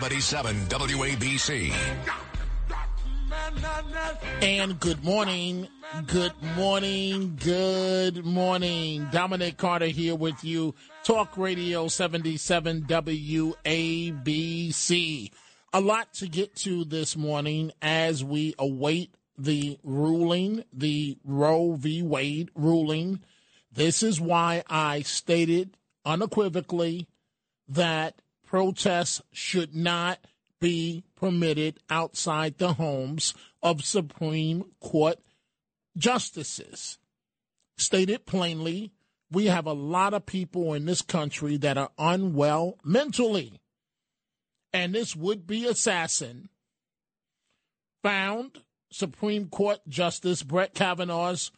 77 WABC. And good morning, good morning, good morning. Dominic Carter here with you. Talk Radio 77 WABC. A lot to get to this morning as we await the ruling, the Roe v. Wade ruling. This is why I stated unequivocally that protests should not be permitted outside the homes of Supreme Court justices. Stated plainly, we have a lot of people in this country that are unwell mentally. And this would be assassin found Supreme Court Justice Brett Kavanaugh's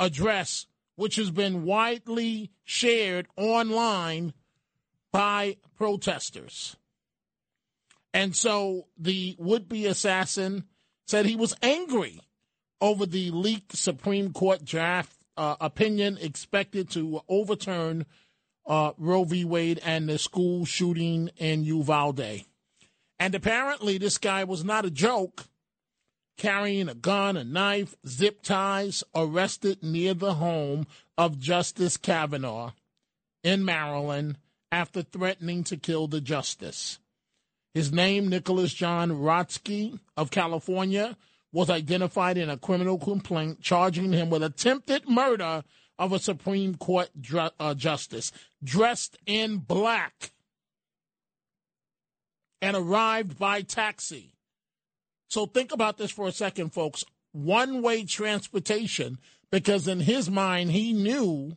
address, which has been widely shared online by protesters. And so the would be assassin said he was angry over the leaked Supreme Court draft uh, opinion expected to overturn uh, Roe v. Wade and the school shooting in Uvalde. And apparently, this guy was not a joke, carrying a gun, a knife, zip ties, arrested near the home of Justice Kavanaugh in Maryland after threatening to kill the justice. His name, Nicholas John Roske of California, was identified in a criminal complaint charging him with attempted murder of a Supreme Court uh, justice, dressed in black and arrived by taxi. So think about this for a second, folks. One way transportation, because in his mind, he knew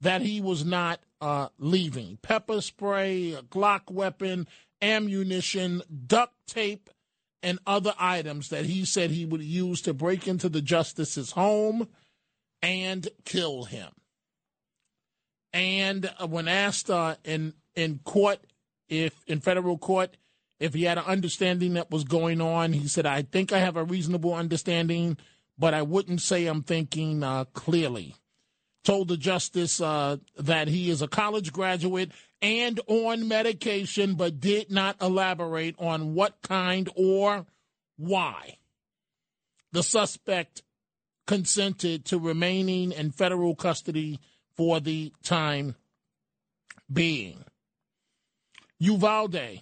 that he was not uh, leaving. Pepper spray, a Glock weapon, ammunition, duct tape, and other items that he said he would use to break into the justice's home and kill him. And uh, when asked uh, in in court, if in federal court, if he had an understanding that was going on, he said, "I think I have a reasonable understanding, but I wouldn't say I'm thinking uh, clearly." Told the justice uh, that he is a college graduate and on medication, but did not elaborate on what kind or why. The suspect consented to remaining in federal custody for the time being. Uvalde,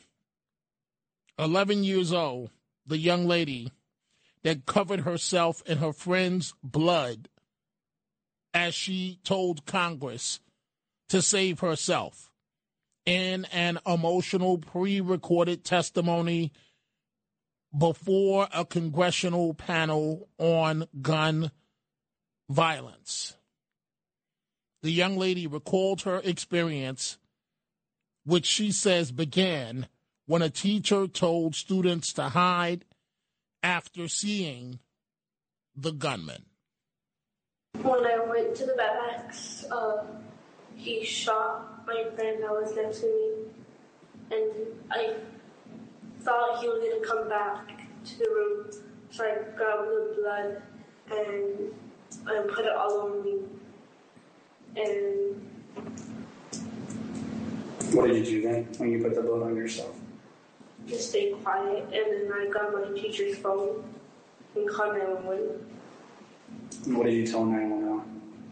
11 years old, the young lady that covered herself in her friend's blood as she told Congress to save herself in an emotional pre recorded testimony before a congressional panel on gun violence. The young lady recalled her experience, which she says began when a teacher told students to hide after seeing the gunman. When went to the barracks, uh, he shot my friend that was next to me, and I thought he was gonna come back to the room, so I grabbed the blood and and put it all over me. And what did you do then when you put the blood on yourself? Just stay quiet, and then I got my teacher's phone and called 911. What did you tell 911?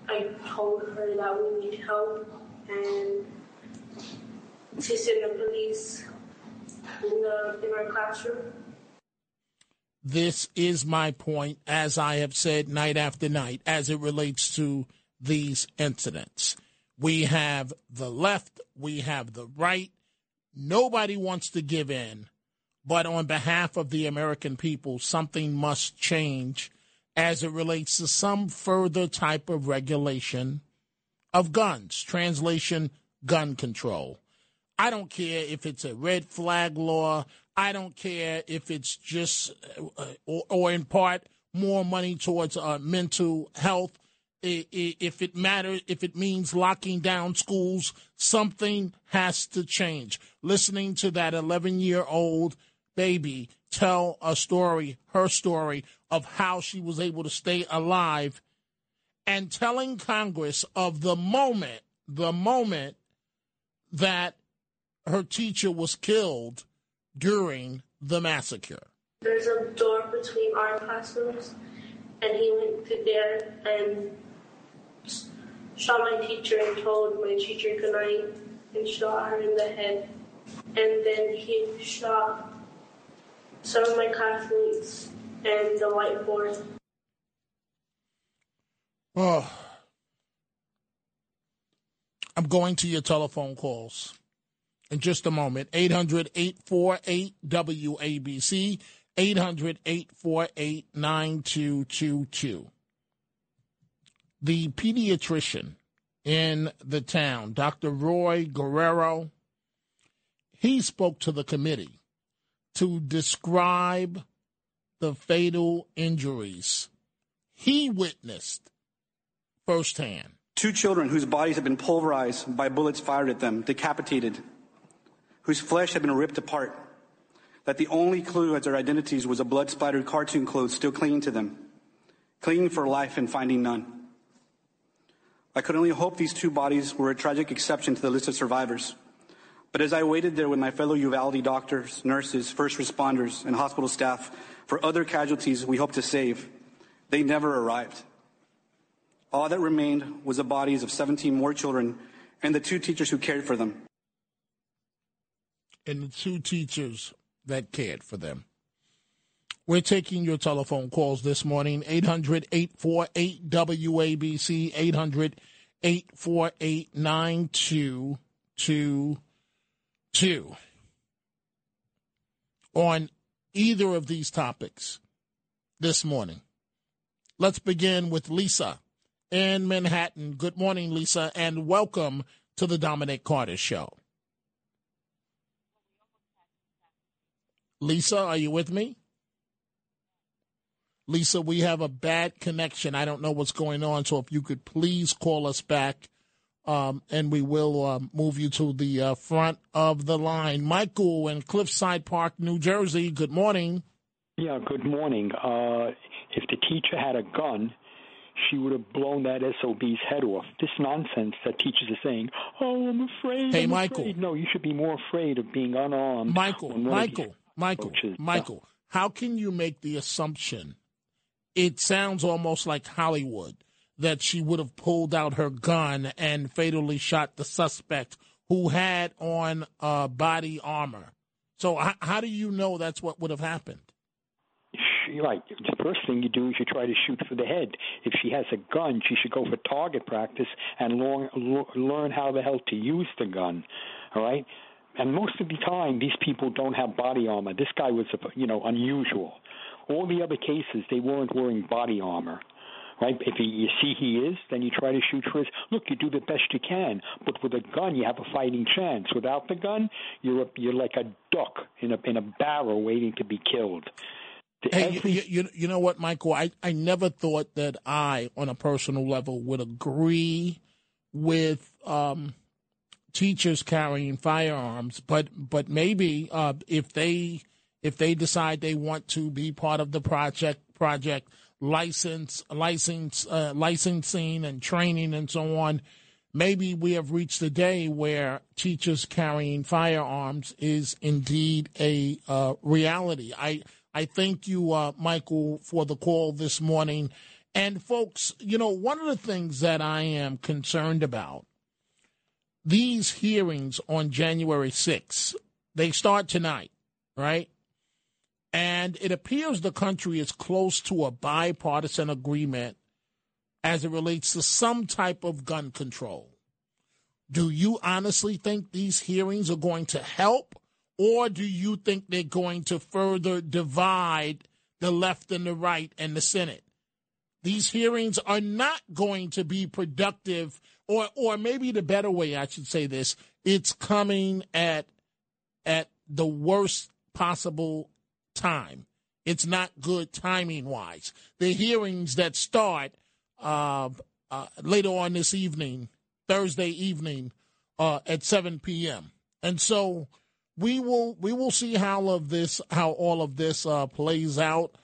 I told her that we need help and she send the police in the in our classroom. This is my point, as I have said night after night, as it relates to these incidents. We have the left, we have the right. Nobody wants to give in. But on behalf of the American people, something must change as it relates to some further type of regulation of guns. Translation gun control. I don't care if it's a red flag law. I don't care if it's just, uh, or, or, in part, more money towards uh, mental health. If it matters, if it means locking down schools, something has to change. Listening to that 11 year old baby tell a story, her story of how she was able to stay alive, and telling Congress of the moment, the moment that her teacher was killed during the massacre. There's a door between our classrooms, and he went to there and shot my teacher and told my teacher good night and shot her in the head. And then he shot some of my classmates and the whiteboard. Oh. I'm going to your telephone calls in just a moment. 800 848 WABC, 800 848 9222. The pediatrician in the town, Dr. Roy Guerrero, he spoke to the committee to describe the fatal injuries he witnessed firsthand. Two children whose bodies had been pulverized by bullets fired at them, decapitated, whose flesh had been ripped apart, that the only clue as their identities was a blood splattered cartoon clothes still clinging to them, clinging for life and finding none. I could only hope these two bodies were a tragic exception to the list of survivors. But as I waited there with my fellow Uvalde doctors, nurses, first responders, and hospital staff for other casualties we hoped to save, they never arrived. All that remained was the bodies of 17 more children and the two teachers who cared for them. And the two teachers that cared for them. We're taking your telephone calls this morning 800 848 WABC, 800 848 9222 on either of these topics this morning. Let's begin with Lisa in Manhattan. Good morning, Lisa, and welcome to the Dominic Carter Show. Lisa, are you with me? Lisa, we have a bad connection. I don't know what's going on, so if you could please call us back um, and we will uh, move you to the uh, front of the line. Michael in Cliffside Park, New Jersey. Good morning. Yeah, good morning. Uh, if the teacher had a gun, she would have blown that SOB's head off. This nonsense that teachers are saying, "Oh, I'm afraid." Hey, I'm Michael. Afraid. No, you should be more afraid of being unarmed. Michael, Michael, Michael, Michael. How can you make the assumption? It sounds almost like Hollywood that she would have pulled out her gun and fatally shot the suspect who had on uh, body armor. So, h- how do you know that's what would have happened? Right. The first thing you do is you try to shoot for the head. If she has a gun, she should go for target practice and learn, learn how the hell to use the gun. All right. And most of the time, these people don't have body armor. This guy was, you know, unusual. All the other cases, they weren't wearing body armor right? If you see he is, then you try to shoot for his. Look, you do the best you can, but with a gun, you have a fighting chance. Without the gun, you're a, you're like a duck in a in a barrel waiting to be killed. Hey, Every... you, you, you know what, Michael? I, I never thought that I, on a personal level, would agree with um, teachers carrying firearms, but but maybe uh, if they if they decide they want to be part of the project project license, license, uh, licensing and training and so on. Maybe we have reached a day where teachers carrying firearms is indeed a uh, reality. I I thank you, uh, Michael, for the call this morning. And folks, you know, one of the things that I am concerned about these hearings on January 6th, they start tonight. right? And it appears the country is close to a bipartisan agreement as it relates to some type of gun control. Do you honestly think these hearings are going to help, or do you think they're going to further divide the left and the right and the Senate? These hearings are not going to be productive, or or maybe the better way I should say this: it's coming at at the worst possible time. It's not good timing wise. The hearings that start uh, uh, later on this evening, Thursday evening, uh, at 7 p.m. And so we will we will see how of this how all of this uh, plays out.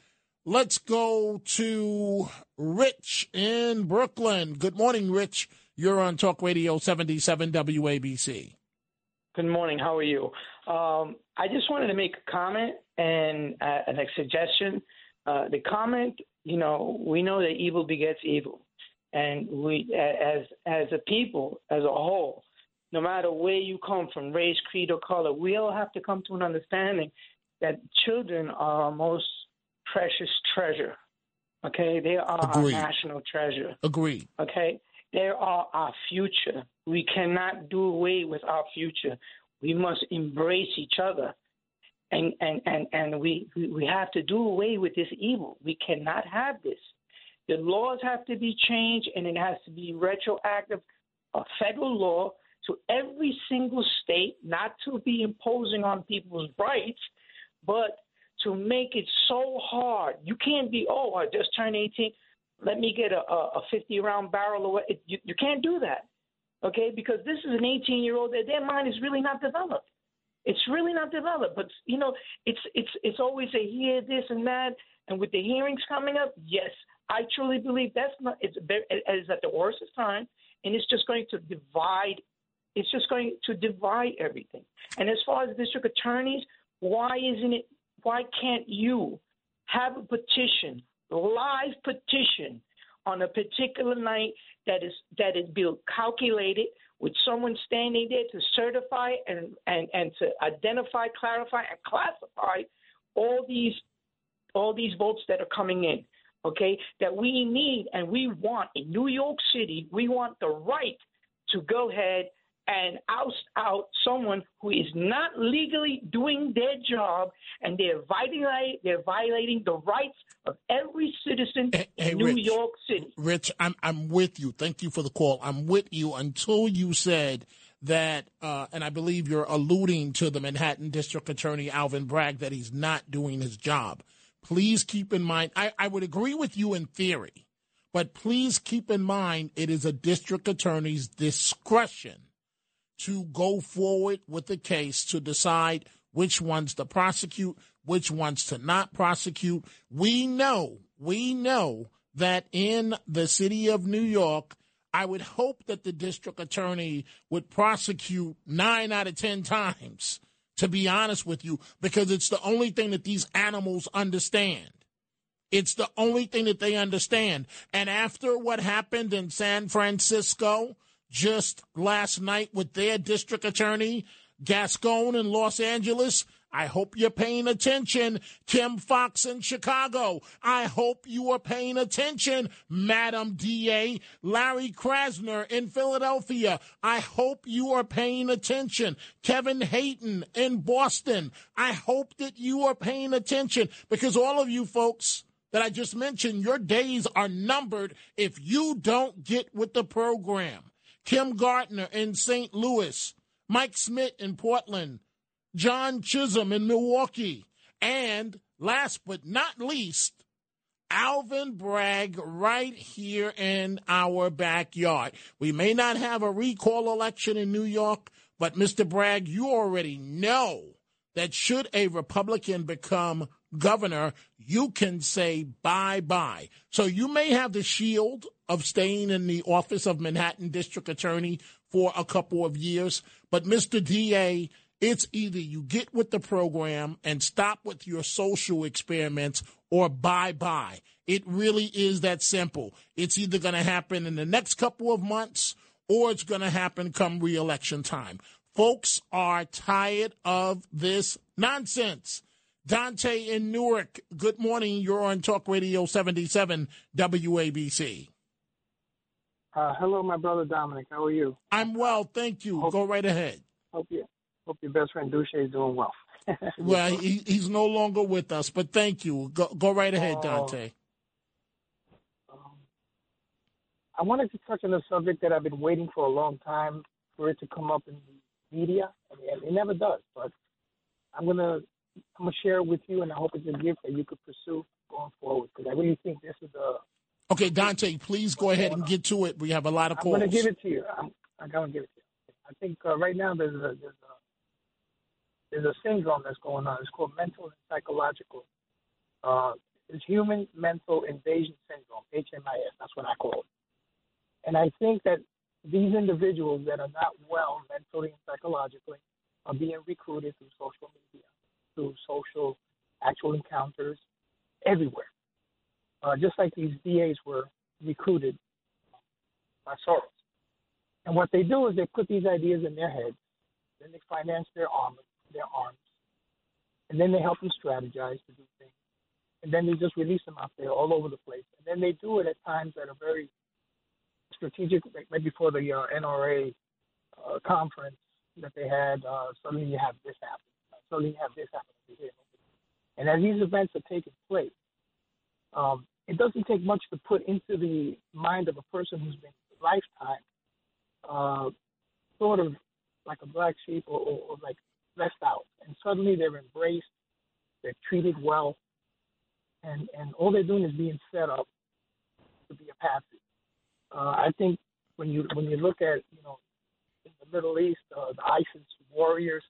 Let's go to Rich in Brooklyn. Good morning, Rich. You're on Talk Radio 77 WABC. Good morning. How are you? Um, I just wanted to make a comment and, uh, and a suggestion. Uh, the comment, you know, we know that evil begets evil, and we, as as a people, as a whole, no matter where you come from, race, creed, or color, we all have to come to an understanding that children are our most precious treasure. Okay, they are Agreed. our national treasure. Agreed. Okay, they are our future. We cannot do away with our future. We must embrace each other. And, and, and, and we, we have to do away with this evil. We cannot have this. The laws have to be changed, and it has to be retroactive, a federal law to every single state, not to be imposing on people's rights, but to make it so hard. You can't be, oh, I just turned 18. Let me get a, a 50 round barrel away. You, you can't do that, okay? Because this is an 18 year old that their mind is really not developed. It's really not developed. But you know, it's it's it's always a here, this and that. And with the hearings coming up, yes, I truly believe that's not. It's it is at the worst of time, and it's just going to divide. It's just going to divide everything. And as far as district attorneys, why isn't it? Why can't you have a petition, live petition, on a particular night that is that is built calculated with someone standing there to certify and, and, and to identify, clarify, and classify all these all these votes that are coming in. Okay, that we need and we want in New York City, we want the right to go ahead and oust out someone who is not legally doing their job and they're violating they're violating the rights of every citizen hey, hey, in New Rich, York City. Rich, I'm I'm with you. Thank you for the call. I'm with you until you said that, uh, and I believe you're alluding to the Manhattan District Attorney Alvin Bragg that he's not doing his job. Please keep in mind. I, I would agree with you in theory, but please keep in mind it is a district attorney's discretion to go forward with the case to decide which ones to prosecute, which ones to not prosecute. We know, we know that in the city of New York, I would hope that the district attorney would prosecute nine out of 10 times, to be honest with you, because it's the only thing that these animals understand. It's the only thing that they understand. And after what happened in San Francisco, just last night with their district attorney, Gascon in Los Angeles. I hope you're paying attention, Kim Foxx in Chicago. I hope you are paying attention, Madam DA, Larry Krasner in Philadelphia. I hope you are paying attention, Kevin Hayden in Boston. I hope that you are paying attention because all of you folks that I just mentioned, your days are numbered if you don't get with the program. Kim Gardner in St. Louis, Mike Smith in Portland, John Chisholm in Milwaukee, and last but not least, Alvin Bragg right here in our backyard. We may not have a recall election in New York, but Mr. Bragg, you already know that should a Republican become governor, you can say bye bye. So you may have the shield of staying in the office of Manhattan District Attorney for a couple of years, but Mr. DA, it's either you get with the program and stop with your social experiments or bye bye. It really is that simple. It's either going to happen in the next couple of months or it's going to happen come reelection time. Folks are tired of this Nonsense. Dante in Newark, good morning. You're on Talk Radio 77 WABC. Uh, hello, my brother Dominic. How are you? I'm well, thank you. Hope, Go right ahead. Hope you, hope your best friend Duche is doing well. well, he, he's no longer with us, but thank you. Go, go right ahead, uh, Dante. Um, I wanted to touch on a subject that I've been waiting for a long time for it to come up in the media. Mean, it never does, but I'm gonna I'm gonna share it with you, and I hope it's a gift that you could pursue going forward because I really think this is a. Okay, Dante, please go ahead and get to it. We have a lot of calls. I'm gonna give it to you. I'm, I'm gonna give it to you. I think uh, right now there's a there's a there's a syndrome that's going on. It's called mental and psychological. Uh, it's human mental invasion syndrome, HMIS. That's what I call it. And I think that these individuals that are not well mentally and psychologically are being recruited through social media, through social actual encounters everywhere. Uh, just like these DAs were recruited by Soros. And what they do is they put these ideas in their heads, then they finance their arms, their arms, and then they help them strategize to do things, and then they just release them out there all over the place. And then they do it at times that are very strategic, like maybe for the uh, NRA uh, conference that they had. Uh, suddenly you have this happen. Suddenly you have this happen. And as these events are taking place, um, it doesn't take much to put into the mind of a person who's been lifetime uh, sort of like a black sheep or, or, or like left out, and suddenly they're embraced, they're treated well, and and all they're doing is being set up to be a patsy. Uh, I think when you when you look at you know in the Middle East, uh, the ISIS warriors,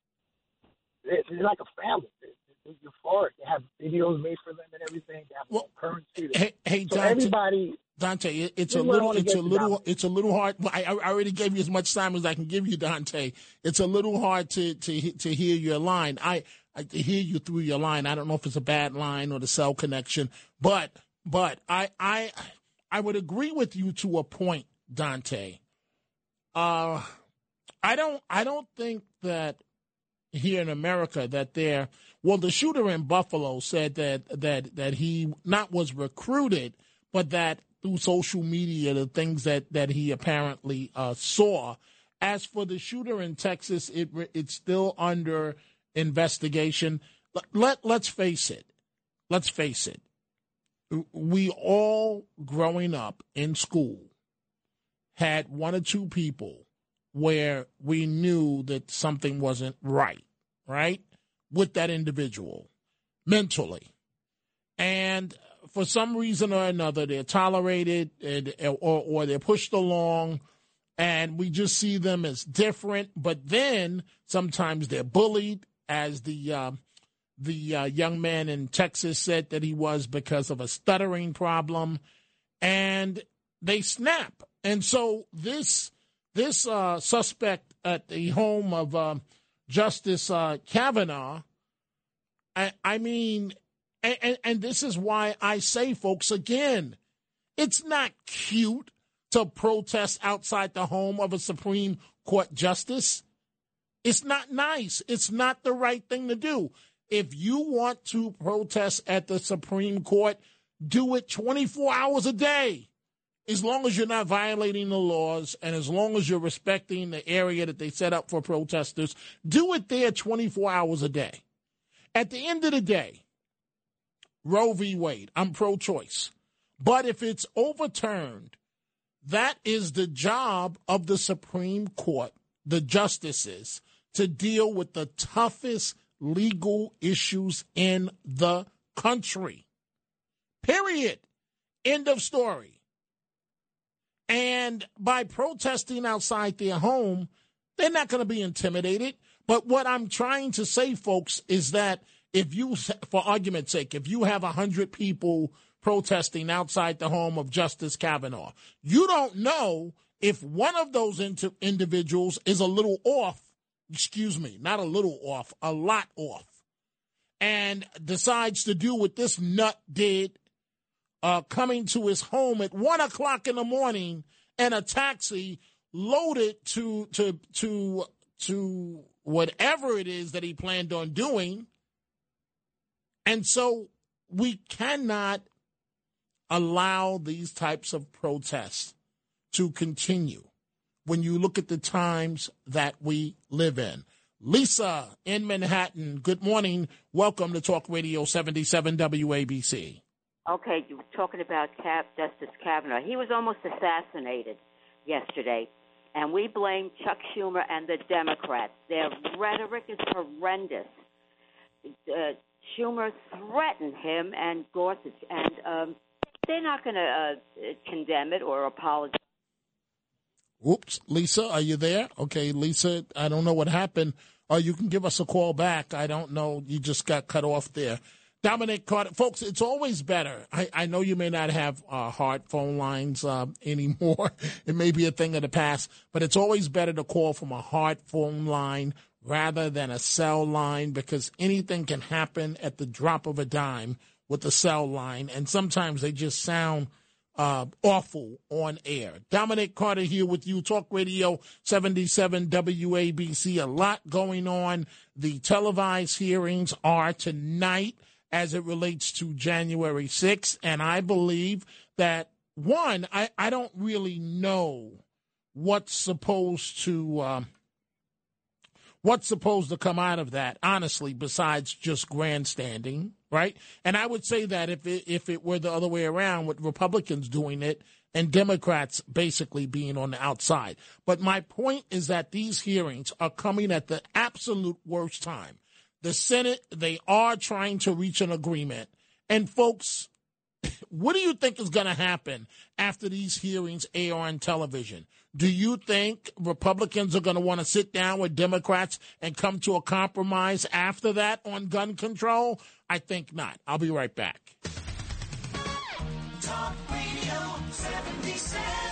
they're, they're like a family. They're, they're euphoric. They have videos made for them and everything. They have well, currency. Hey, hey so Dante, everybody. Dante, it's a little, it's a little, it's a little hard. I, I already gave you as much time as I can give you, Dante. It's a little hard to to to hear your line. I I hear you through your line. I don't know if it's a bad line or the cell connection, but but I I I would agree with you to a point, Dante. Uh, I don't I don't think that here in America that there well the shooter in Buffalo said that that that he not was recruited but that through social media the things that that he apparently uh, saw. As for the shooter in Texas it it's still under investigation. Let, let let's face it. Let's face it. We all growing up in school had one or two people where we knew that something wasn't right, right, with that individual mentally. And for some reason or another, they're tolerated and, or, or they're pushed along, and we just see them as different. But then sometimes they're bullied, as the uh, the uh, young man in Texas said that he was because of a stuttering problem, and they snap. And so this this uh, suspect at the home of uh, Justice uh, Kavanaugh, I, I mean, and, and this is why I say, folks, again, it's not cute to protest outside the home of a Supreme Court justice. It's not nice. It's not the right thing to do. If you want to protest at the Supreme Court, do it 24 hours a day. As long as you're not violating the laws and as long as you're respecting the area that they set up for protesters, do it there 24 hours a day. At the end of the day, Roe v. Wade, I'm pro choice. But if it's overturned, that is the job of the Supreme Court, the justices, to deal with the toughest legal issues in the country. Period. End of story. And by protesting outside their home, they're not going to be intimidated. But what I'm trying to say, folks, is that if you, for argument's sake, if you have 100 people protesting outside the home of Justice Kavanaugh, you don't know if one of those individuals is a little off excuse me, not a little off, a lot off, and decides to do what this nut did, uh, coming to his home at one o'clock in the morning and a taxi loaded to to to to whatever it is that he planned on doing, And so we cannot allow these types of protests to continue when you look at the times that we live in. Lisa in Manhattan, good morning. Welcome to Talk Radio 77 WABC. Okay, you were talking about Cap, Justice Kavanaugh. He was almost assassinated yesterday, and we blame Chuck Schumer and the Democrats. Their rhetoric is horrendous. Uh, Schumer threatened him and Gorsuch, and um, they're not going to uh, condemn it or apologize. Whoops, Lisa, are you there? Okay, Lisa, I don't know what happened. Or you can give us a call back. I don't know. You just got cut off there. Dominic Carter, folks, it's always better. I, I know you may not have uh, hard phone lines uh, anymore. it may be a thing of the past, but it's always better to call from a hard phone line rather than a cell line because anything can happen at the drop of a dime with the cell line, and sometimes they just sound uh, awful on air. Dominic Carter here with you, Talk Radio 77 WABC. A lot going on. The televised hearings are tonight as it relates to January 6th, and I believe that one, I, I don't really know what's supposed to. Um, what's supposed to come out of that, honestly, besides just grandstanding, right? And I would say that if it, if it were the other way around, with Republicans doing it and Democrats basically being on the outside. But my point is that these hearings are coming at the absolute worst time. The Senate, they are trying to reach an agreement. And folks, what do you think is going to happen after these hearings air on television? Do you think Republicans are going to want to sit down with Democrats and come to a compromise after that on gun control? I think not. I'll be right back. Talk Radio 77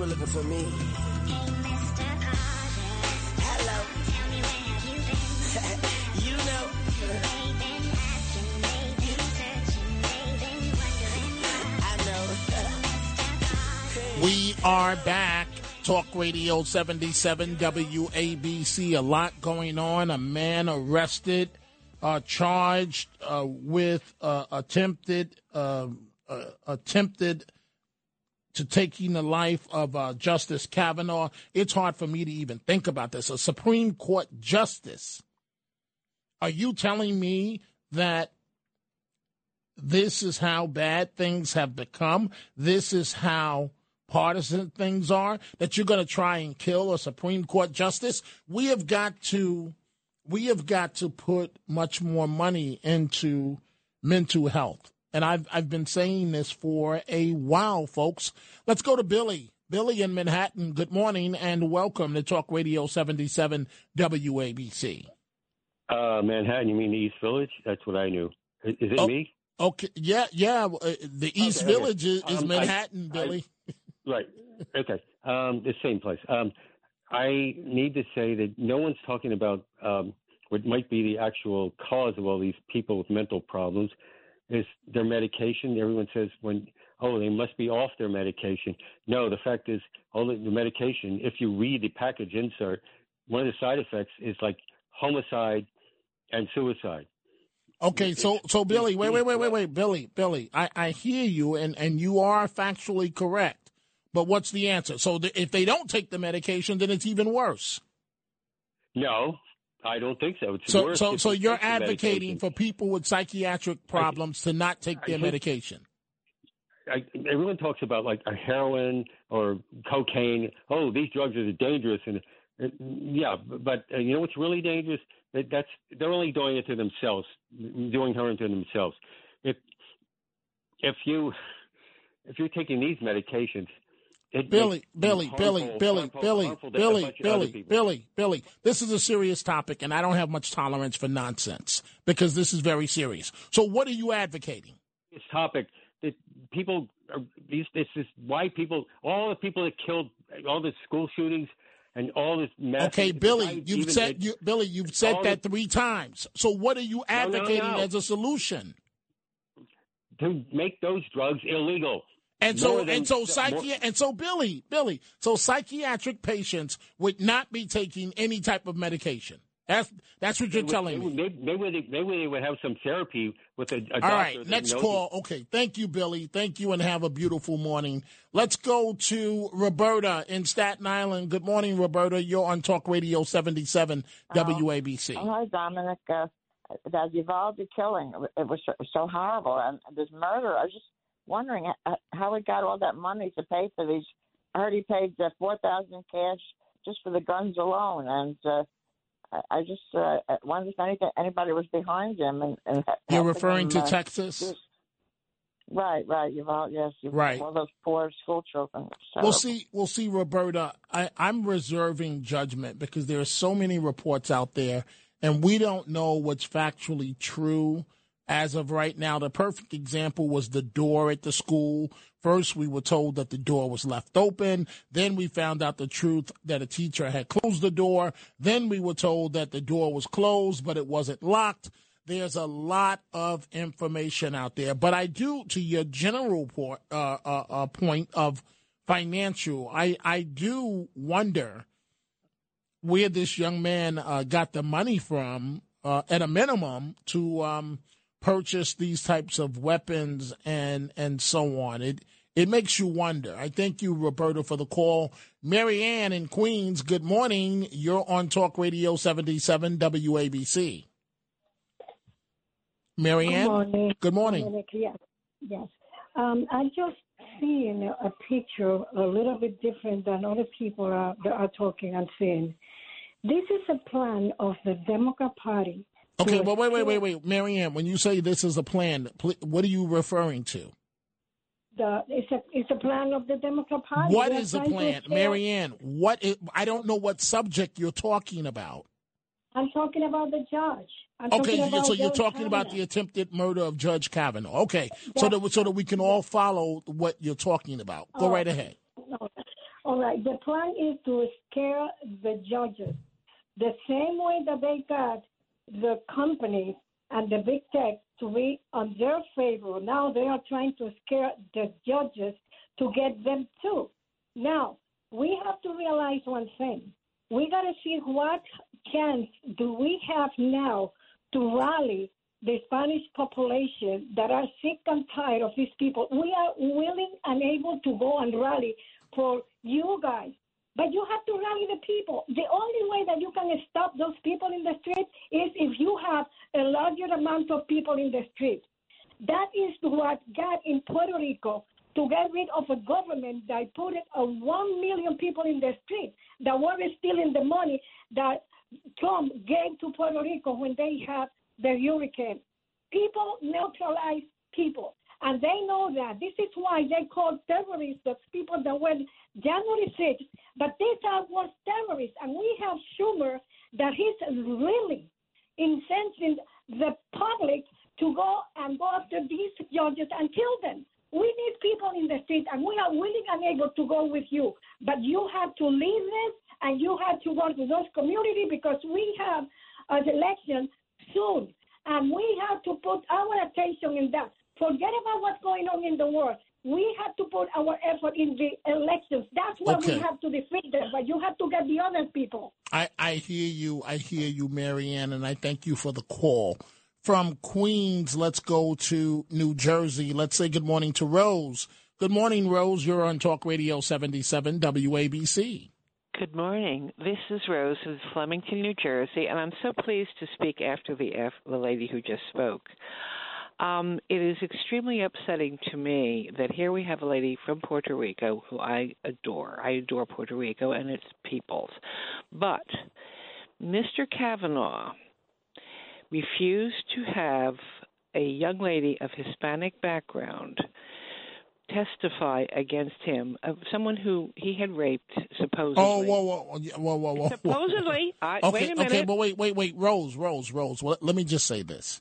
Were looking for me. Hello. you know. I know. We are back. Talk Radio 77 WABC. A lot going on. A man arrested, uh, charged uh, with uh, attempted uh, uh, attempted to taking the life of uh, Justice Kavanaugh. It's hard for me to even think about this. A Supreme Court justice. Are you telling me that this is how bad things have become? This is how partisan things are? That you're going to try and kill a Supreme Court justice? We have got to. We have got to put much more money into mental health. And I've I've been saying this for a while, folks. Let's go to Billy. Billy in Manhattan. Good morning and welcome to Talk Radio 77 WABC. Uh, Manhattan, you mean the East Village? That's what I knew. Is, it Oh, me? Okay, yeah, yeah. uh, The East Okay, okay. Village is, is Um, Manhattan, I- Billy. Right. Okay. Um, the same place. Um, I need to say that no one's talking about um, what might be the actual cause of all these people with mental problems is their medication. Everyone says when oh they must be off their medication. No, the fact is all the, the medication. If you read the package insert, one of the side effects is like homicide and suicide. Okay, so so Billy, wait, wait, wait, wait, wait, Billy, Billy, I, I hear you, and and you are factually correct, but what's the answer? So if they don't take the medication, then it's even worse. No, I don't think so. It's So so so you you're advocating for people with psychiatric problems to not take their think- medication. I, everyone talks about like a heroin or cocaine. Oh, these drugs are dangerous, and uh, yeah, but uh, you know what's really dangerous? That, that's they're only doing it to themselves, doing harm to themselves. If if you if you're taking these medications, it Billy, Billy, harmful- Billy, Billy, harmful- Billy, harmful Billy, bunch of other Billy. Billy, Billy. This is a serious topic, and I don't have much tolerance for nonsense because this is very serious. So, what are you advocating? This topic that people are these. This is why people, all the people that killed, all the school shootings, and all this mess. Okay, Billy, you've said the- you, Billy, you've said that the- three times. So, what are you No, no, advocating no. as a solution? to make those drugs illegal. And so, than- and so, more- and so, Billy, Billy, so psychiatric patients would not be taking any type of medication. That's that's what you're would- telling they me. would- Maybe, maybe, they, maybe they would have some therapy with a, a doctor. All right, next knows- call. Okay, thank you, Billy. Thank you, and have a beautiful morning. Let's go to Roberta in Staten Island. Good morning, Roberta. You're on Talk Radio 77 WABC. Oh, hi, Dominic. Uh, that Uvalde killing, it was so, so horrible. And this murder, I just wondering how he got all that money to pay for these. I heard he paid uh, 4000 cash just for the guns alone. And uh, I- I just uh, wondered if anything, anybody was behind him. And, and You're referring him, to uh, Texas? do- Right, right. Uvalde, yes. Uvalde, Right. All those poor school children. We'll see. We'll see, Roberta. I, I'm reserving judgment because there are so many reports out there, and we don't know what's factually true as of right now. The perfect example was the door at the school. First, we were told that the door was left open. Then we found out the truth that a teacher had closed the door. Then we were told that the door was closed, but it wasn't locked. There's a lot of information out there, but I do, to your general po- uh, uh, uh, point of financial, I, I do wonder where this young man uh, got the money from, uh, at a minimum, to um, purchase these types of weapons and and so on. It it makes you wonder. I thank you, Roberta, for the call. Mary Ann in Queens, good morning. You're on Talk Radio 77 WABC. Mary Good Ann? morning. Good morning. Yes, yes. Um, I just seen a picture a little bit different than other people are, that are talking and saying. This is a plan of the Democrat Party. Okay, but wait, wait, escape wait, wait. Marianne. When you say this is a plan, what are you referring to? The, it's a it's a plan of the Democrat Party. What They're is the plan? Marianne? What is, I don't know what subject you're talking about. I'm talking about the judge. I'm Okay, so you're Judge talking about the attempted murder of Judge Kavanaugh. Okay, so that so that we can all follow what you're talking about. Go Oh. right ahead. All right. The plan is to scare the judges the same way that they got the companies and the big tech to be on their favor. Now they are trying to scare the judges to get them too. Now we have to realize one thing. We got to see what chance do we have now to rally the Spanish population that are sick and tired of these people. We are willing and able to go and rally for you guys. But you have to rally the people. The only way that you can stop those people in the street is if you have a larger amount of people in the street. That is what got in Puerto Rico to get rid of a government that put it a one million people in the street that were stealing the money that Trump gave to Puerto Rico when they had the hurricane. People neutralize people. And they know that. This is why they call terrorists those people that went January 6th. But these are was terrorists. And we have Schumer that he's really incensing the public to go and go after these judges and kill them. We need people in the street, and we are willing and able to go with you. But you have to leave this, and you have to work with those communities because we have an election soon, and we have to put our attention in that. Forget about what's going on in the world. We have to put our effort in the elections. That's where Okay. we have to defeat them. But you have to get the other people. I, I hear you. I hear you, Mary Ann, and I thank you for the call. From Queens, let's go to New Jersey. Let's say good morning to Rose. Good morning, Rose. You're on Talk Radio 77 WABC. Good morning. This is Rose of Flemington, New Jersey, and I'm so pleased to speak after the af- the lady who just spoke. Um, it is extremely upsetting to me that here we have a lady from Puerto Rico who I adore. I adore Puerto Rico and its peoples. But Mr. Kavanaugh refused to have a young lady of Hispanic background testify against him of someone who he had raped supposedly. Oh, whoa, whoa, whoa, whoa, whoa. Supposedly, I, okay, wait a minute. okay, but wait, wait, wait, Rose, Rose, Rose. Well, let me just say this: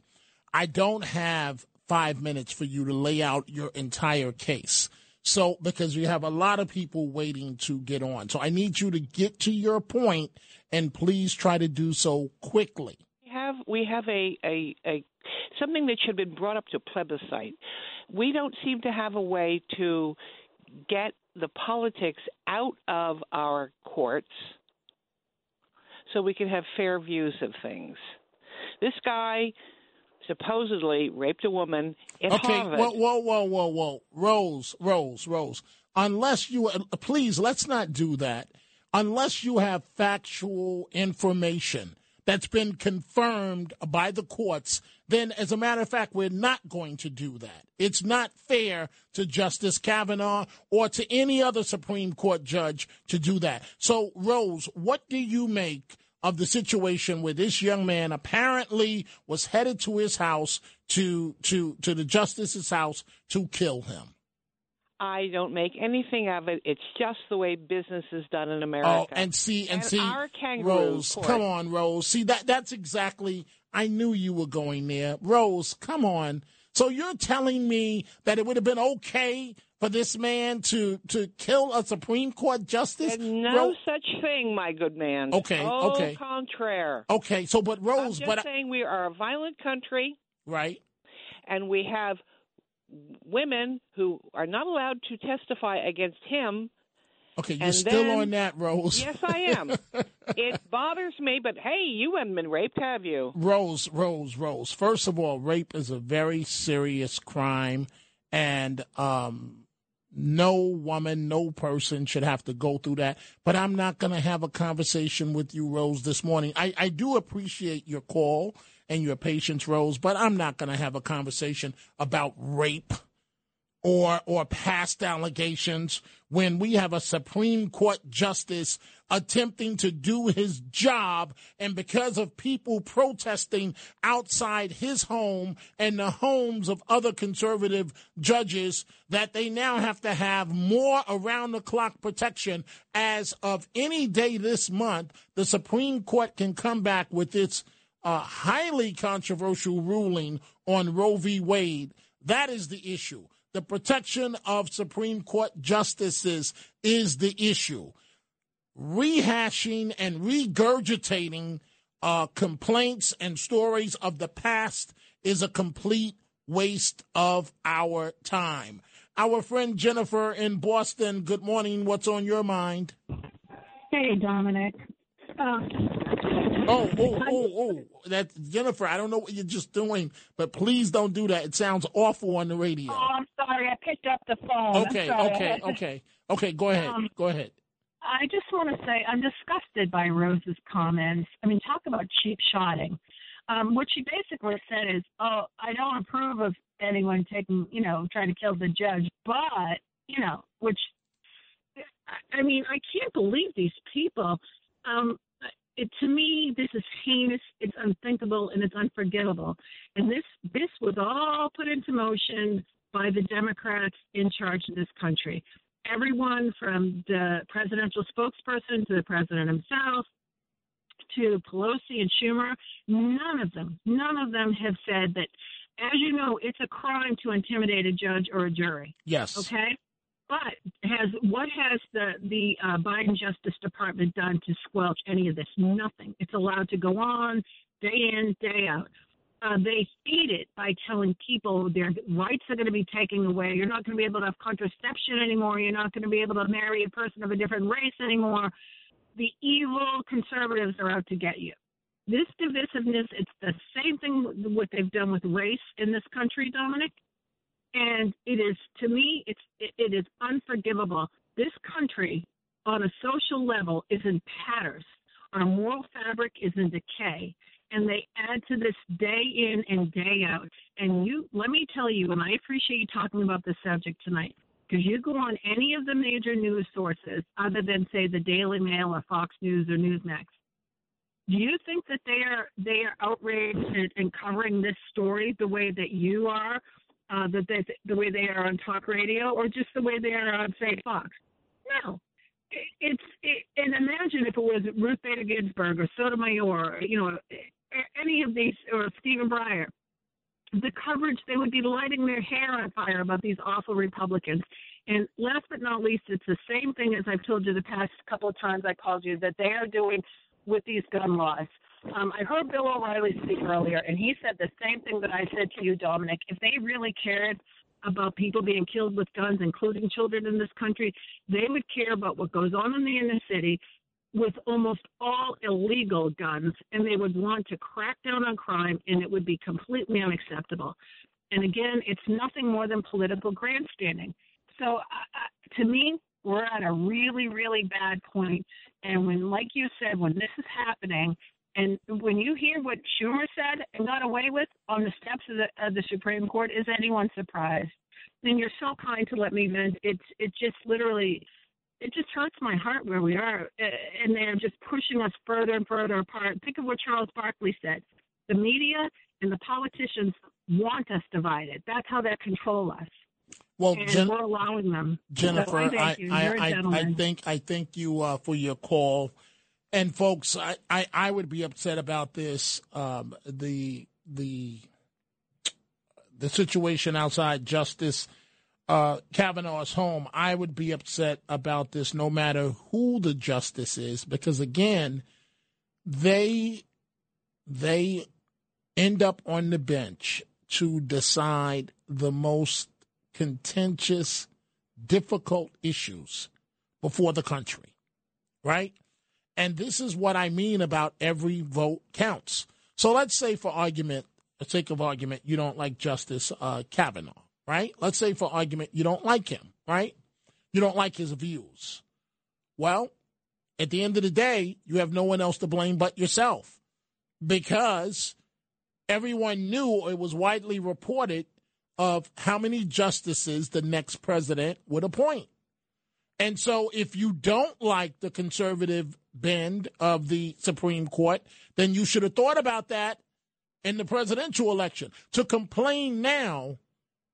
I don't have five minutes for you to lay out your entire case. So, because we have a lot of people waiting to get on, so I need you to get to your point, and please try to do so quickly. We have we have a, a, a something that should have been brought up to plebiscite. We don't seem to have a way to get the politics out of our courts so we can have fair views of things. This guy supposedly raped a woman in okay, Harvard. whoa, whoa, whoa, whoa, whoa, Rose, Rose, Rose. Unless you, please, let's not do that. Unless you have factual information that's been confirmed by the courts, then as a matter of fact, we're not going to do that. It's not fair to Justice Kavanaugh or to any other Supreme Court judge to do that. So, Rose, what do you make of the situation where this young man apparently was headed to his house to to to the justice's house to kill him? I don't make anything of it. It's just the way business is done in oh, America. Oh, and see, and, see, our Rose, court- come on, Rose. See that that's exactly. I knew you were going there, Rose. Come on. So you're telling me that it would have been okay for this man to to kill a Supreme Court justice? There's no Ro- such thing, my good man. Okay, Au okay. contraire. okay, so but Rose, I'm but I- saying we are a violent country, right? and we have women who are not allowed to testify against him. Okay, you're And still then- on that, Rose. Yes, I am. it bothers me, but hey, you haven't been raped, have you? Rose, Rose, Rose. First of all, rape is a very serious crime, and um, no woman, no person should have to go through that. But I'm not going to have a conversation with you, Rose, this morning. I, I do appreciate your call and your patience, Rose, but I'm not going to have a conversation about rape or or past allegations when we have a Supreme Court justice attempting to do his job and because of people protesting outside his home and the homes of other conservative judges that they now have to have more around the clock protection as of any day this month the Supreme Court can come back with its uh, highly controversial ruling on Roe v. Wade that is the issue the protection of Supreme Court justices is the issue. Rehashing and regurgitating uh, complaints and stories of the past is a complete waste of our time. Our friend Jennifer in Boston, good morning. What's on your mind? Hey, Dominic. Uh, Oh, oh, oh, oh. That's Jennifer. I don't know what you're just doing, but please don't do that. It sounds awful on the radio. oh, I'm sorry. I picked up the phone. Okay, okay, okay. Okay, go ahead. Um, Go ahead. I just want to say I'm disgusted by Rose's comments. I mean, talk about cheap shotting. Um, what she basically said is, "Oh, I don't approve of anyone taking, you know, trying to kill the judge, but, you know, which, I- mean, I can't believe these people. Um, it, to me, this is heinous. It's unthinkable and it's unforgivable. And this this was all put into motion by the Democrats in charge of this country. Everyone from the presidential spokesperson to the president himself to Pelosi and Schumer, none of them, none of them have said that, as you know, it's a crime to intimidate a judge or a jury. Yes. Okay. But has what has the the uh, Biden Justice Department done to squelch any of this? Nothing. It's allowed to go on day in day out. Uh, they feed it by telling people their rights are going to be taken away. You're not going to be able to have contraception anymore. You're not going to be able to marry a person of a different race anymore. The evil conservatives are out to get you. This divisiveness, it's the same thing what they've done with race in this country, Dominic and it is to me it's it, it is unforgivable this country on a social level is in tatters our moral fabric is in decay and they add to this day in and day out and you let me tell you and i appreciate you talking about this subject tonight because you go on any of the major news sources other than say the daily mail or fox news or newsmax do you think that they are they are outraged and, covering this story the way that you are uh, that they, the way they are on talk radio or just the way they are on, say, Fox. No. It's it, and imagine if it was Ruth Bader Ginsburg or Sotomayor, you know, any of these or Stephen Breyer the coverage, they would be lighting their hair on fire about these awful Republicans. And last but not least, it's the same thing as I've told you the past couple of times I called you that they are doing with these gun laws. Um, I heard Bill O'Reilly speak earlier, and he said the same thing that I said to you, Dominic. If they really cared about people being killed with guns, including children in this country, they would care about what goes on in the inner city with almost all illegal guns, and they would want to crack down on crime, and it would be completely unacceptable. And again, it's nothing more than political grandstanding. So, uh, to me, we're at a really, really bad point. And when, like you said, when this is happening, and when you hear what Schumer said and got away with on the steps of the, of the Supreme Court, is anyone surprised? And you're so kind to let me vent. It's it just literally it just hurts my heart where we are, and they're just pushing us further and further apart. Think of what Charles Barkley said: the media and the politicians want us divided. That's how they control us. Well, and Jen- we're allowing them. Jennifer, So I, I. I, I, think I thank you uh, for your call, and folks, I, I, I would be upset about this. Um, the the the situation outside Justice uh, Kavanaugh's home, I would be upset about this, no matter who the justice is, because again, they they end up on the bench to decide the most contentious, difficult issues before the country, right? And this is what I mean about every vote counts. So let's say, for argument, for sake of argument, you don't like Justice uh, Kavanaugh, right? Let's say, for argument, you don't like him, right? You don't like his views. Well, at the end of the day, you have no one else to blame but yourself because everyone knew it was widely reported of how many justices the next president would appoint. And so if you don't like the conservative bend of the Supreme Court, then you should have thought about that in the presidential election. To complain now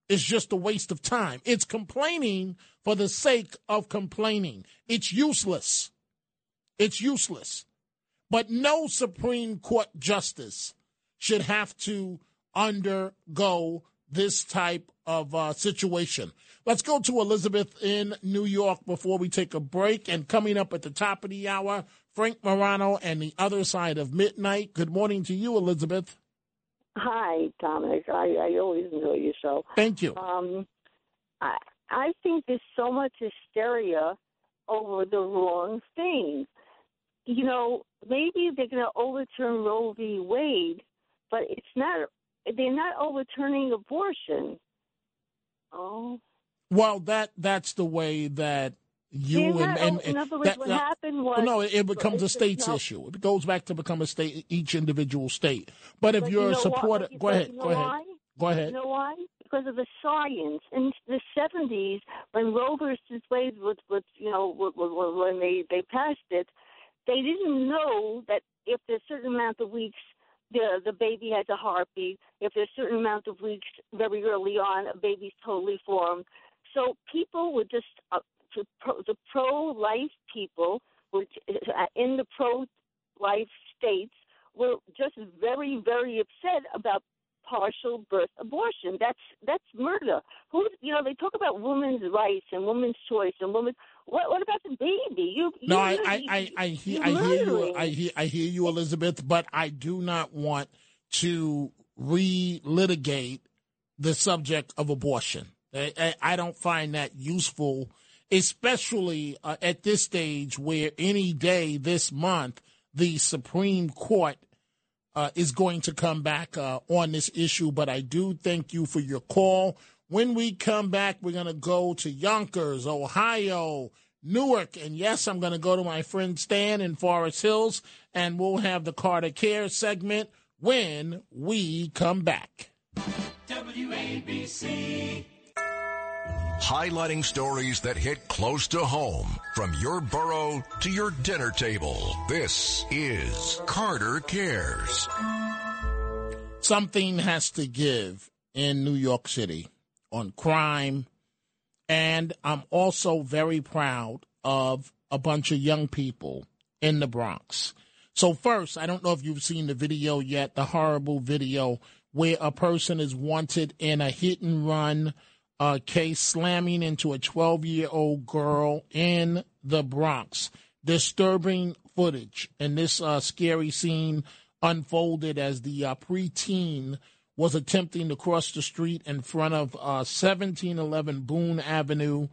is just a waste of time. It's complaining for the sake of complaining. It's useless. It's useless. But no Supreme Court justice should have to undergo this type of uh, situation. Let's go to Elizabeth in New York before we take a break. And coming up at the top of the hour, Frank Morano and the other side of midnight. Good morning to you, Elizabeth. Hi, Dominic. I, I always enjoy your show. Thank you. Um, I I think there's so much hysteria over the wrong thing. You know, maybe they're going to overturn Roe v. Wade, but it's not. They're not overturning abortion. Oh, Well, that that's the way that you They're and, and, in other words, that- what that- happened was- no, it, it becomes a state's no. issue. It goes back to become a state, each individual state. But if But you're you a know what? supporter, go ahead, go ahead, why? go ahead. You know why? Because of the science. In the seventies, when Roe versus Wade was, was you know, when they they passed it, they didn't know that if there's a certain amount of weeks, the the baby has a heartbeat. If there's a certain amount of weeks, very early on, a baby's totally formed. So people were just uh, the pro- the pro-life people were uh, in the pro-life states were just very very upset about partial birth abortion. That's that's murder. Who you know they talk about women's rights and women's choice and women. What what about the baby? You, you No, I, I, I, I, hear, I hear you. I hear, I hear you, Elizabeth. But I do not want to relitigate the subject of abortion. I, I, I don't find that useful, especially uh, at this stage where any day this month the Supreme Court uh, is going to come back uh, on this issue. But I do thank you for your call. When we come back, we're going to go to Yonkers, Ohio, Newark, and yes, I'm going to go to my friend Stan in Forest Hills, and we'll have the Carter Care segment when we come back. WABC. Highlighting stories that hit close to home from your borough to your dinner table. This is Carter Cares. Something has to give in New York City. on crime. And I'm also very proud of a bunch of young people in the Bronx. So, first, I don't know if you've seen the video yet, the horrible video where a person is wanted in a hit and run uh, case slamming into a 12 year old girl in the Bronx. Disturbing footage. And this uh, scary scene unfolded as the uh, preteen was attempting to cross the street in front of uh, 1711 Boone Avenue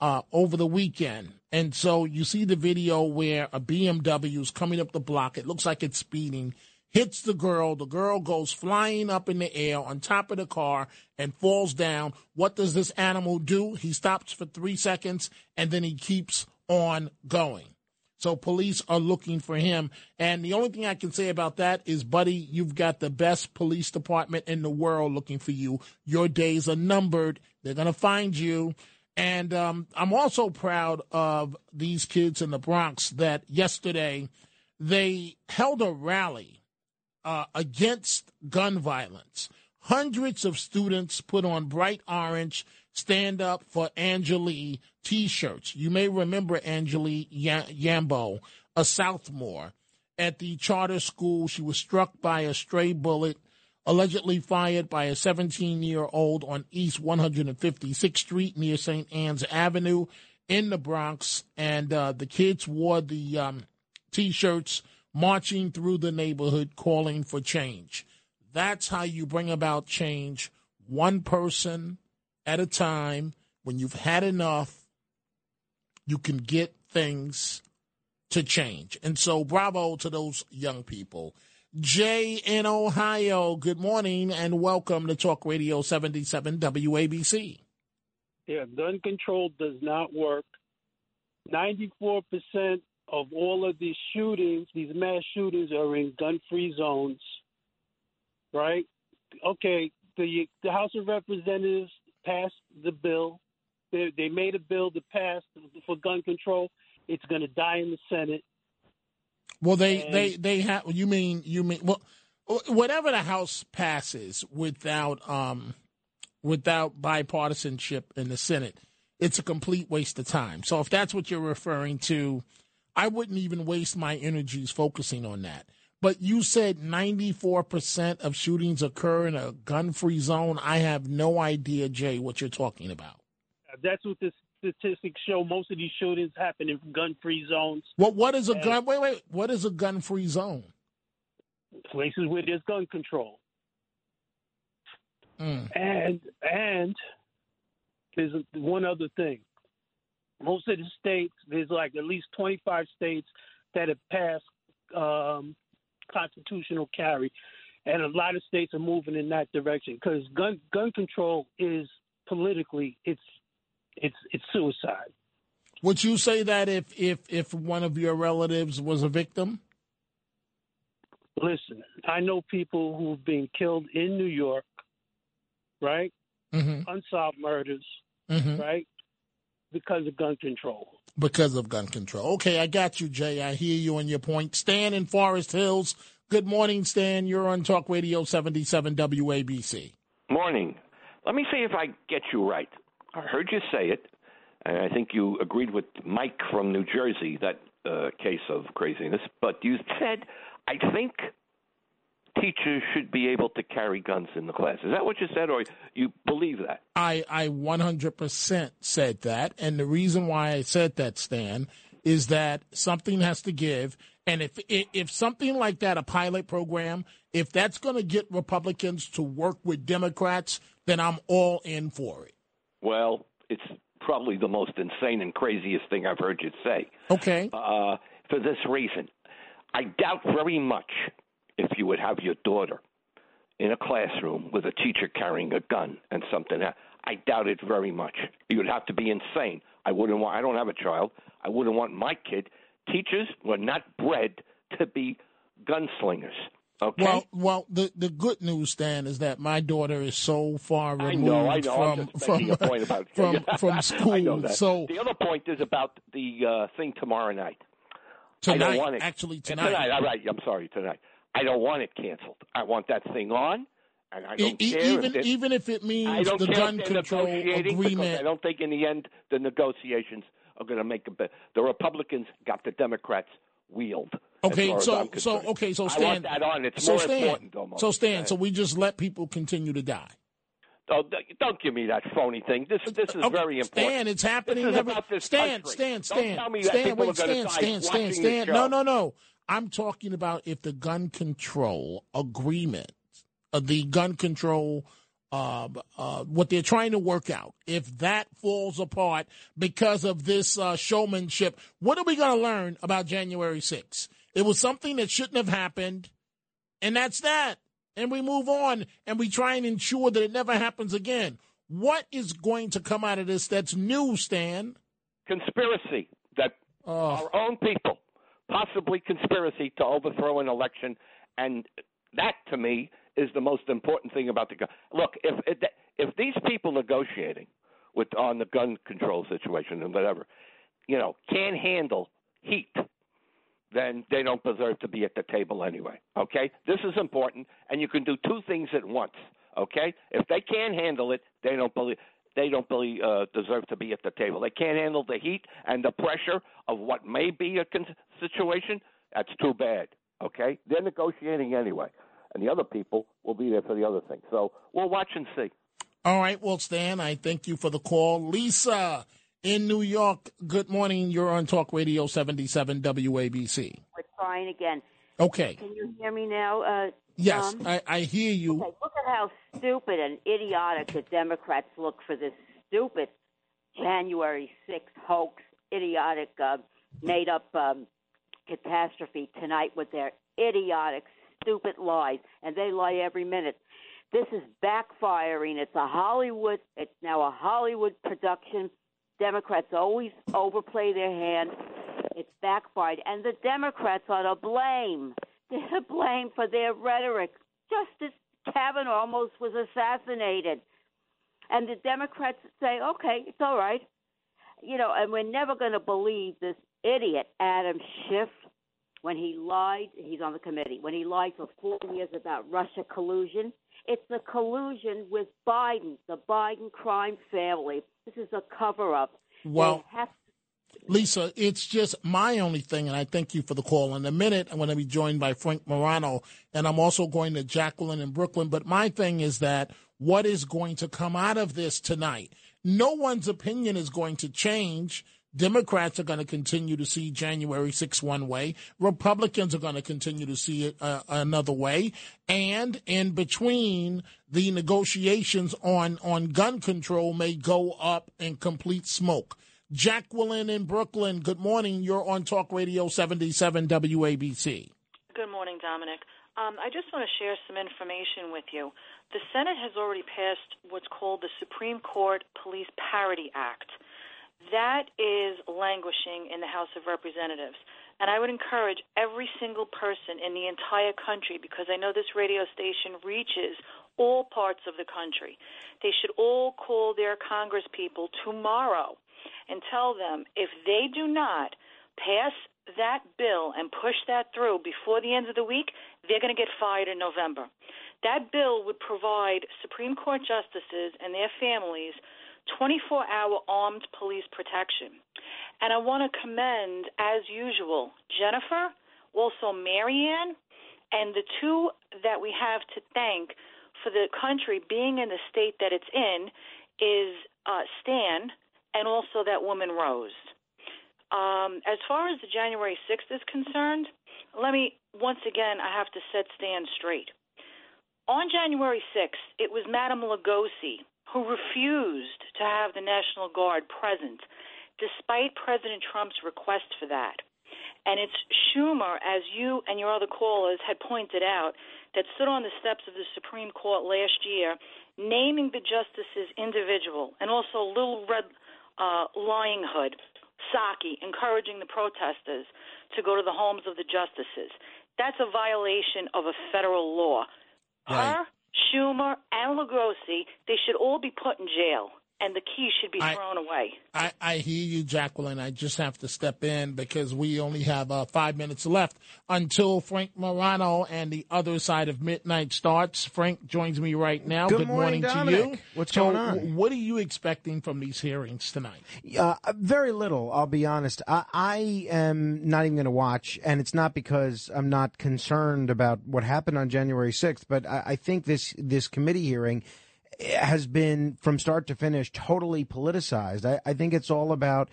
uh, over the weekend. And so you see the video where a BMW is coming up the block. It looks like it's speeding, hits the girl. The girl goes flying up in the air on top of the car and falls down. What does this animal do? He stops for three seconds and then he keeps on going. So police are looking for him. And the only thing I can say about that is, buddy, you've got the best police department in the world looking for you. Your days are numbered. They're going to find you. And um, I'm also proud of these kids in the Bronx that yesterday they held a rally uh, against gun violence. Hundreds of students put on bright orange stand up for Angellyh t shirts. You may remember Angellyh Yambo, a sophomore at the charter school. She was struck by a stray bullet allegedly fired by a 17 year old on East 156th Street near St. Anne's Avenue in the Bronx. And uh, the kids wore the um, t shirts marching through the neighborhood calling for change. That's how you bring about change, one person at a time. When you've had enough, you can get things to change. And so, bravo to those young people. Jay in Ohio, good morning and welcome to Talk Radio 77 WABC. Yeah, gun control does not work. 94% of all of these shootings, these mass shootings, are in gun free zones, right? Okay, the, the House of Representatives passed the bill. They, they made a bill to pass for gun control. It's going to die in the Senate. Well, they And- they they have. You mean you mean well, whatever the House passes without um without bipartisanship in the Senate, it's a complete waste of time. So if that's what you're referring to, I wouldn't even waste my energies focusing on that. But you said 94% of shootings occur in a gun-free zone. I have no idea, Jay, what you're talking about. That's what the statistics show. Most of these shootings happen in gun free zones, What what is a gun? Wait wait. What is a gun-free zone? places where there's gun control. Mm. And and there's one other thing. Most of the states, there's like at least 25 states that have passed um, constitutional carry, and a lot of states are moving in that direction because gun gun control is politically it's it's it's suicide. Would you say that if if if one of your relatives was a victim? Listen, I know people who've been killed in New York, right? Mhm. Unsolved murders, Mhm. right? Because of gun control. because of gun control. Okay, I got you, Jay. I hear you on your point. Stan in Forest Hills. Good morning, Stan. You're on Talk Radio 77 WABC. Morning. Let me see if I get you right. I heard you say it, and I think you agreed with Mike from New Jersey that uh, case of craziness. But you said, I think teachers should be able to carry guns in the class. Is that what you said, or you believe that? I, I 100% said that. And the reason why I said that, Stan, is that something has to give. And if, if, if something like that, a pilot program, if that's going to get Republicans to work with Democrats, then I'm all in for it. Well, it's probably the most insane and craziest thing I've heard you say. Okay. Uh, for this reason, I doubt very much if you would have your daughter in a classroom with a teacher carrying a gun and something. I doubt it very much. You'd have to be insane. I wouldn't want. I don't have a child. I wouldn't want my kid. Teachers were not bred to be gunslingers. Okay. Well, well, the, the good news, Stan, is that my daughter is so far I removed know, I know. from from making a point about from from school. I. So the other point is about the uh, thing tomorrow night. I tonight, don't want it. actually Yeah, tonight. All right. I'm sorry, tonight. I don't want it canceled. I want that thing on, And I don't e- care even if it- even if it I means don't the gun control agreement. I don't think in the end the negotiations are going to make a bit. The Republicans got the Democrats wheeled. Okay, so so okay, so I Stan. want that on. It's so more Stan, important almost. So Stan, so we just let people continue to die. Oh, don't- don't give me that phony thing. This this is very important. Stan, it's happening. This is every, Stan. Stan, Don't Stan, tell me that Stan, people wait, Stan, die Stan, Stan, Stan. No, no, no. I'm talking about if the gun control agreement, uh, the gun control, uh, uh, what they're trying to work out, if that falls apart because of this uh, showmanship, what are we going to learn about January 6th? It was something that shouldn't have happened, and that's that. And we move on and we try and ensure that it never happens again. What is going to come out of this that's new, Stan? conspiracy that our own people, possibly conspiracy to overthrow an election, and that to me is the most important thing about the gun. Look, if if, these people negotiating with on the gun control situation and whatever, you know, can't handle heat, then they don't deserve to be at the table anyway. Okay, this is important, and you can do two things at once. Okay, if they can't handle it, they don't believe they don't believe uh, deserve to be at the table. They can't handle the heat and the pressure of what may be a con- situation. That's too bad. Okay, they're negotiating anyway, and the other people will be there for the other thing. So we'll watch and see. All right, well, Stan, I thank you for the call. Lisa in New York, good morning. You're on Talk Radio 77 WABC. We're trying again. Okay. Can you hear me now? Uh, Yes, Tom? I, I hear you. Okay, look at how stupid and idiotic the Democrats look for this stupid January 6th hoax, idiotic, uh, made up um, catastrophe tonight with their idiotic, stupid lies. And they lie every minute. This is backfiring. It's a Hollywood, it's now a Hollywood production. Democrats always overplay their hand. It's backfired. And the Democrats are to blame. They're to blame for their rhetoric. Justice Kavanaugh almost was assassinated. And the Democrats say, okay, it's all right. You know, and we're never going to believe this idiot, Adam Schiff, when he lied. He's on the committee. When he lied for four years about Russia collusion. It's the collusion with Biden, the Biden crime family. This is a cover up. Well, they have Lisa, it's just my only thing, and I thank you for the call. In a minute, I'm going to be joined by Frank Morano, and I'm also going to Jacqueline in Brooklyn. But my thing is that what is going to come out of this tonight? No one's opinion is going to change. Democrats are going to continue to see January 6 one way. Republicans are going to continue to see it uh, another way. And in between, the negotiations on, on gun control may go up in complete smoke. Jacqueline in Brooklyn, good morning. You're on Talk Radio 77 WABC. Good morning, Dominic. Um, I just want to share some information with you. The Senate has already passed what's called the Supreme Court Police Parity Act. That is languishing in the House of Representatives. And I would encourage every single person in the entire country, because I know this radio station reaches all parts of the country, they should all call their congresspeople tomorrow and tell them if they do not pass that bill and push that through before the end of the week, they're going to get fired in November. That bill would provide Supreme Court justices and their families 24 hour armed police protection. And I want to commend, as usual, Jennifer, also Marianne, and the two that we have to thank for the country being in the state that it's in is uh, Stan and also that woman Rose. Um, as far as the January 6th is concerned, let me once again I have to set Stan straight. On January 6th, it was Madame Lugosi who refused to have the National Guard present, despite President Trump's request for that. And it's Schumer, as you and your other callers had pointed out, that stood on the steps of the Supreme Court last year, naming the justices individual, and also Little Red uh, Lying Hood, Psaki, encouraging the protesters to go to the homes of the justices. That's a violation of a federal law. Her, Schumer, and Lugosi, they should all be put in jail. And the key should be I- thrown away. I, I hear you, Jacqueline. I just have to step in because we only have uh, five minutes left until Frank Morano and the other side of midnight starts. Frank joins me right now. Good morning, to you. Dominic. What's So, going on? What are you expecting from these hearings tonight? Uh, very little, I'll be honest. I, I am not even going to watch, and it's not because I'm not concerned about what happened on January 6th, but I, I think this this committee hearing has been from start to finish totally politicized. I, I think it's all about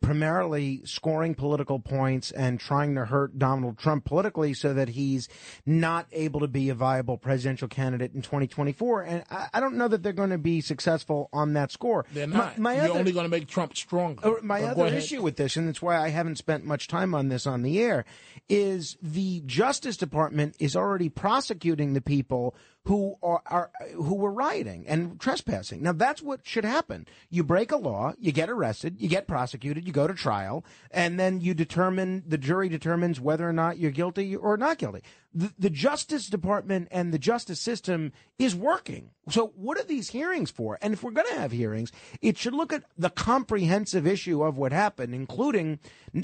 primarily scoring political points and trying to hurt Donald Trump politically so that he's not able to be a viable presidential candidate in 2024. And I, I don't know that they're going to be successful on that score. They're not. my You're other- only going to make Trump stronger. Oh, my But other issue with this, and that's why I haven't spent much time on this on the air, is the Justice Department is already prosecuting the people who are, are who were rioting and trespassing. Now that's what should happen. You break a law, you get arrested, you get prosecuted, you go to trial, and then you determine the jury determines whether or not you're guilty or not guilty. The, the Justice Department and the justice system is working. So what are these hearings for? And if we're going to have hearings, it should look at the comprehensive issue of what happened, including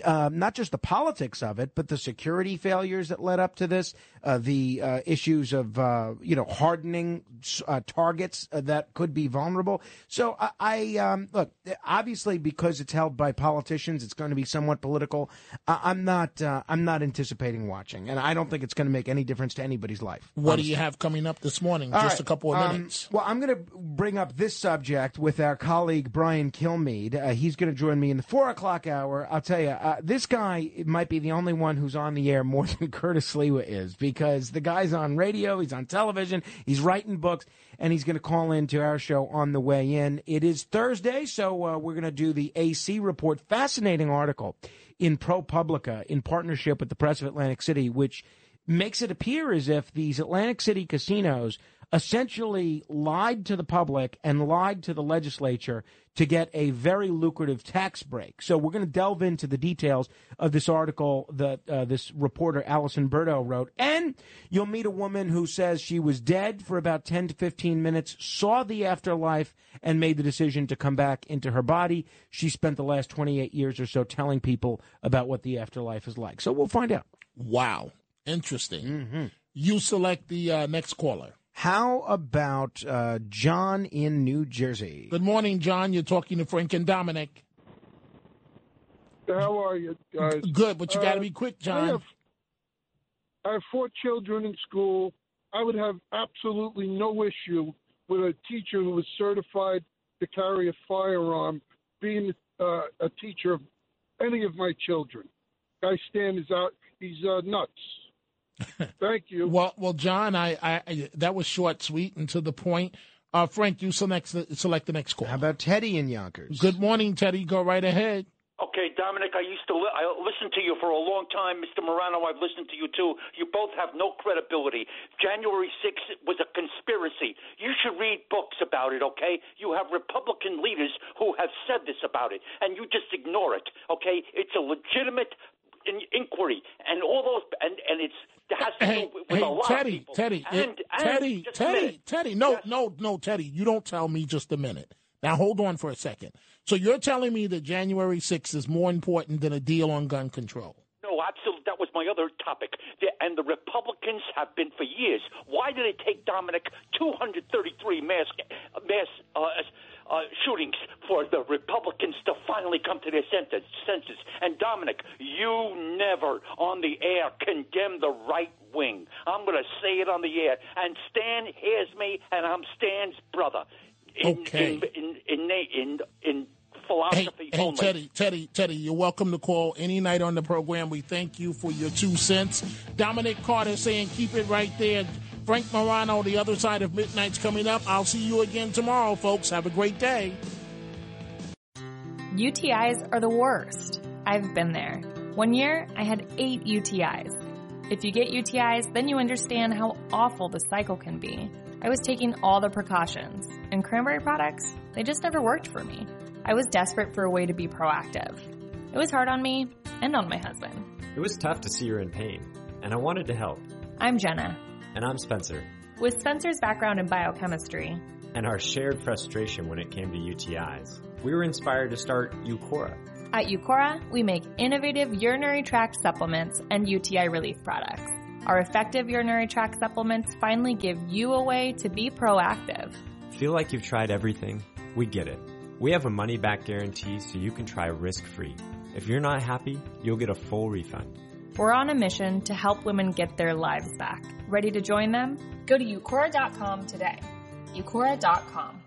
uh, not just the politics of it, but the security failures that led up to this, uh, the uh, issues of uh, you know hardening uh, targets uh, that could be vulnerable. So I, I um, look obviously because it's held by politicians, it's going to be somewhat political. I, I'm not I'm not anticipating watching, and I don't think it's going to make any difference to anybody's life. What do you have coming up this morning? All Just right, a couple of um, minutes. well, I'm going to bring up this subject with our colleague Brian Kilmeade. Uh, he's going to join me in the four o'clock hour. I'll tell you, uh, this guy might be the only one who's on the air more than Curtis Sliwa is because the guy's on radio, he's on television, he's writing books, and he's going to call into our show on the way in. It is Thursday, so uh, we're going to do the AC report. Fascinating article in ProPublica in partnership with the Press of Atlantic City, which makes it appear as if these Atlantic City casinos essentially lied to the public and lied to the legislature to get a very lucrative tax break. So we're going to delve into the details of this article that uh, this reporter Allison Berto wrote, and you'll meet a woman who says she was dead for about 10 to 15 minutes, saw the afterlife, and made the decision to come back into her body. She spent the last 28 years or so telling people about what the afterlife is like. So we'll find out. Wow. Interesting. Mm-hmm. You select the uh, next caller. How about uh, John in New Jersey? Good morning, John. You're talking to Frank and Dominic. How are you guys? Good, but you got to Uh, be quick, I John. have, I have four children in school. I would have absolutely no issue with a teacher who was certified to carry a firearm being uh, a teacher of any of my children. Guy Stan is out. He's uh, nuts. Thank you. Well, well, John, I, I, I that was short, sweet, and to the point. Uh, Frank, you select the, select the next call. How about Teddy in Yonkers? Good morning, Teddy. Go right ahead. Okay, Dominic, I used to li- I listened to you for a long time. Mr. Morano, I've listened to you too. You both have no credibility. January 6th was a conspiracy. You should read books about it, okay? You have Republican leaders who have said this about it, and you just ignore it, okay? It's a legitimate in- inquiry, and all those, and, and it's it has to Hey, do with hey, a lot Teddy, of people. Teddy, and, it- and Teddy, Teddy. Teddy. No, no, no, Teddy. You don't tell me just a minute. Now hold on for a second. So you're telling me that January 6th is more important than a deal on gun control? No, absolutely. That was my other topic. The, and the Republicans have been for years. Why did it take Dominic 233 mass mass uh, uh, shootings for the Republicans to finally come to their senses? senses? And Dominic, you never on the air condemn the right wing. I'm going to say it on the air. And Stan hears me, and I'm Stan's brother. In, Okay. In in in in, in Hey, philosophy hey, only. Teddy, Teddy, Teddy, you're welcome to call any night on the program. We thank you for your two cents. Dominic Carter saying keep it right there. Frank Morano, the other side of midnight's coming up. I'll see you again tomorrow, folks. Have a great day. UTIs are the worst. I've been there. One year, I had eight UTIs. If you get UTIs, then you understand how awful the cycle can be. I was taking all the precautions, and cranberry products, they just never worked for me. I was desperate for a way to be proactive. It was hard on me and on my husband. It was tough to see her in pain, and I wanted to help. I'm Jenna. And I'm Spencer. With Spencer's background in biochemistry, and our shared frustration when it came to UTIs, we were inspired to start Uqora. At Uqora, we make innovative urinary tract supplements and UTI relief products. Our effective urinary tract supplements finally give you a way to be proactive. Feel like you've tried everything? We get it. We have a money back guarantee so you can try risk free. If you're not happy, you'll get a full refund. We're on a mission to help women get their lives back. Ready to join them? Go to uqora.com today. uqora.com.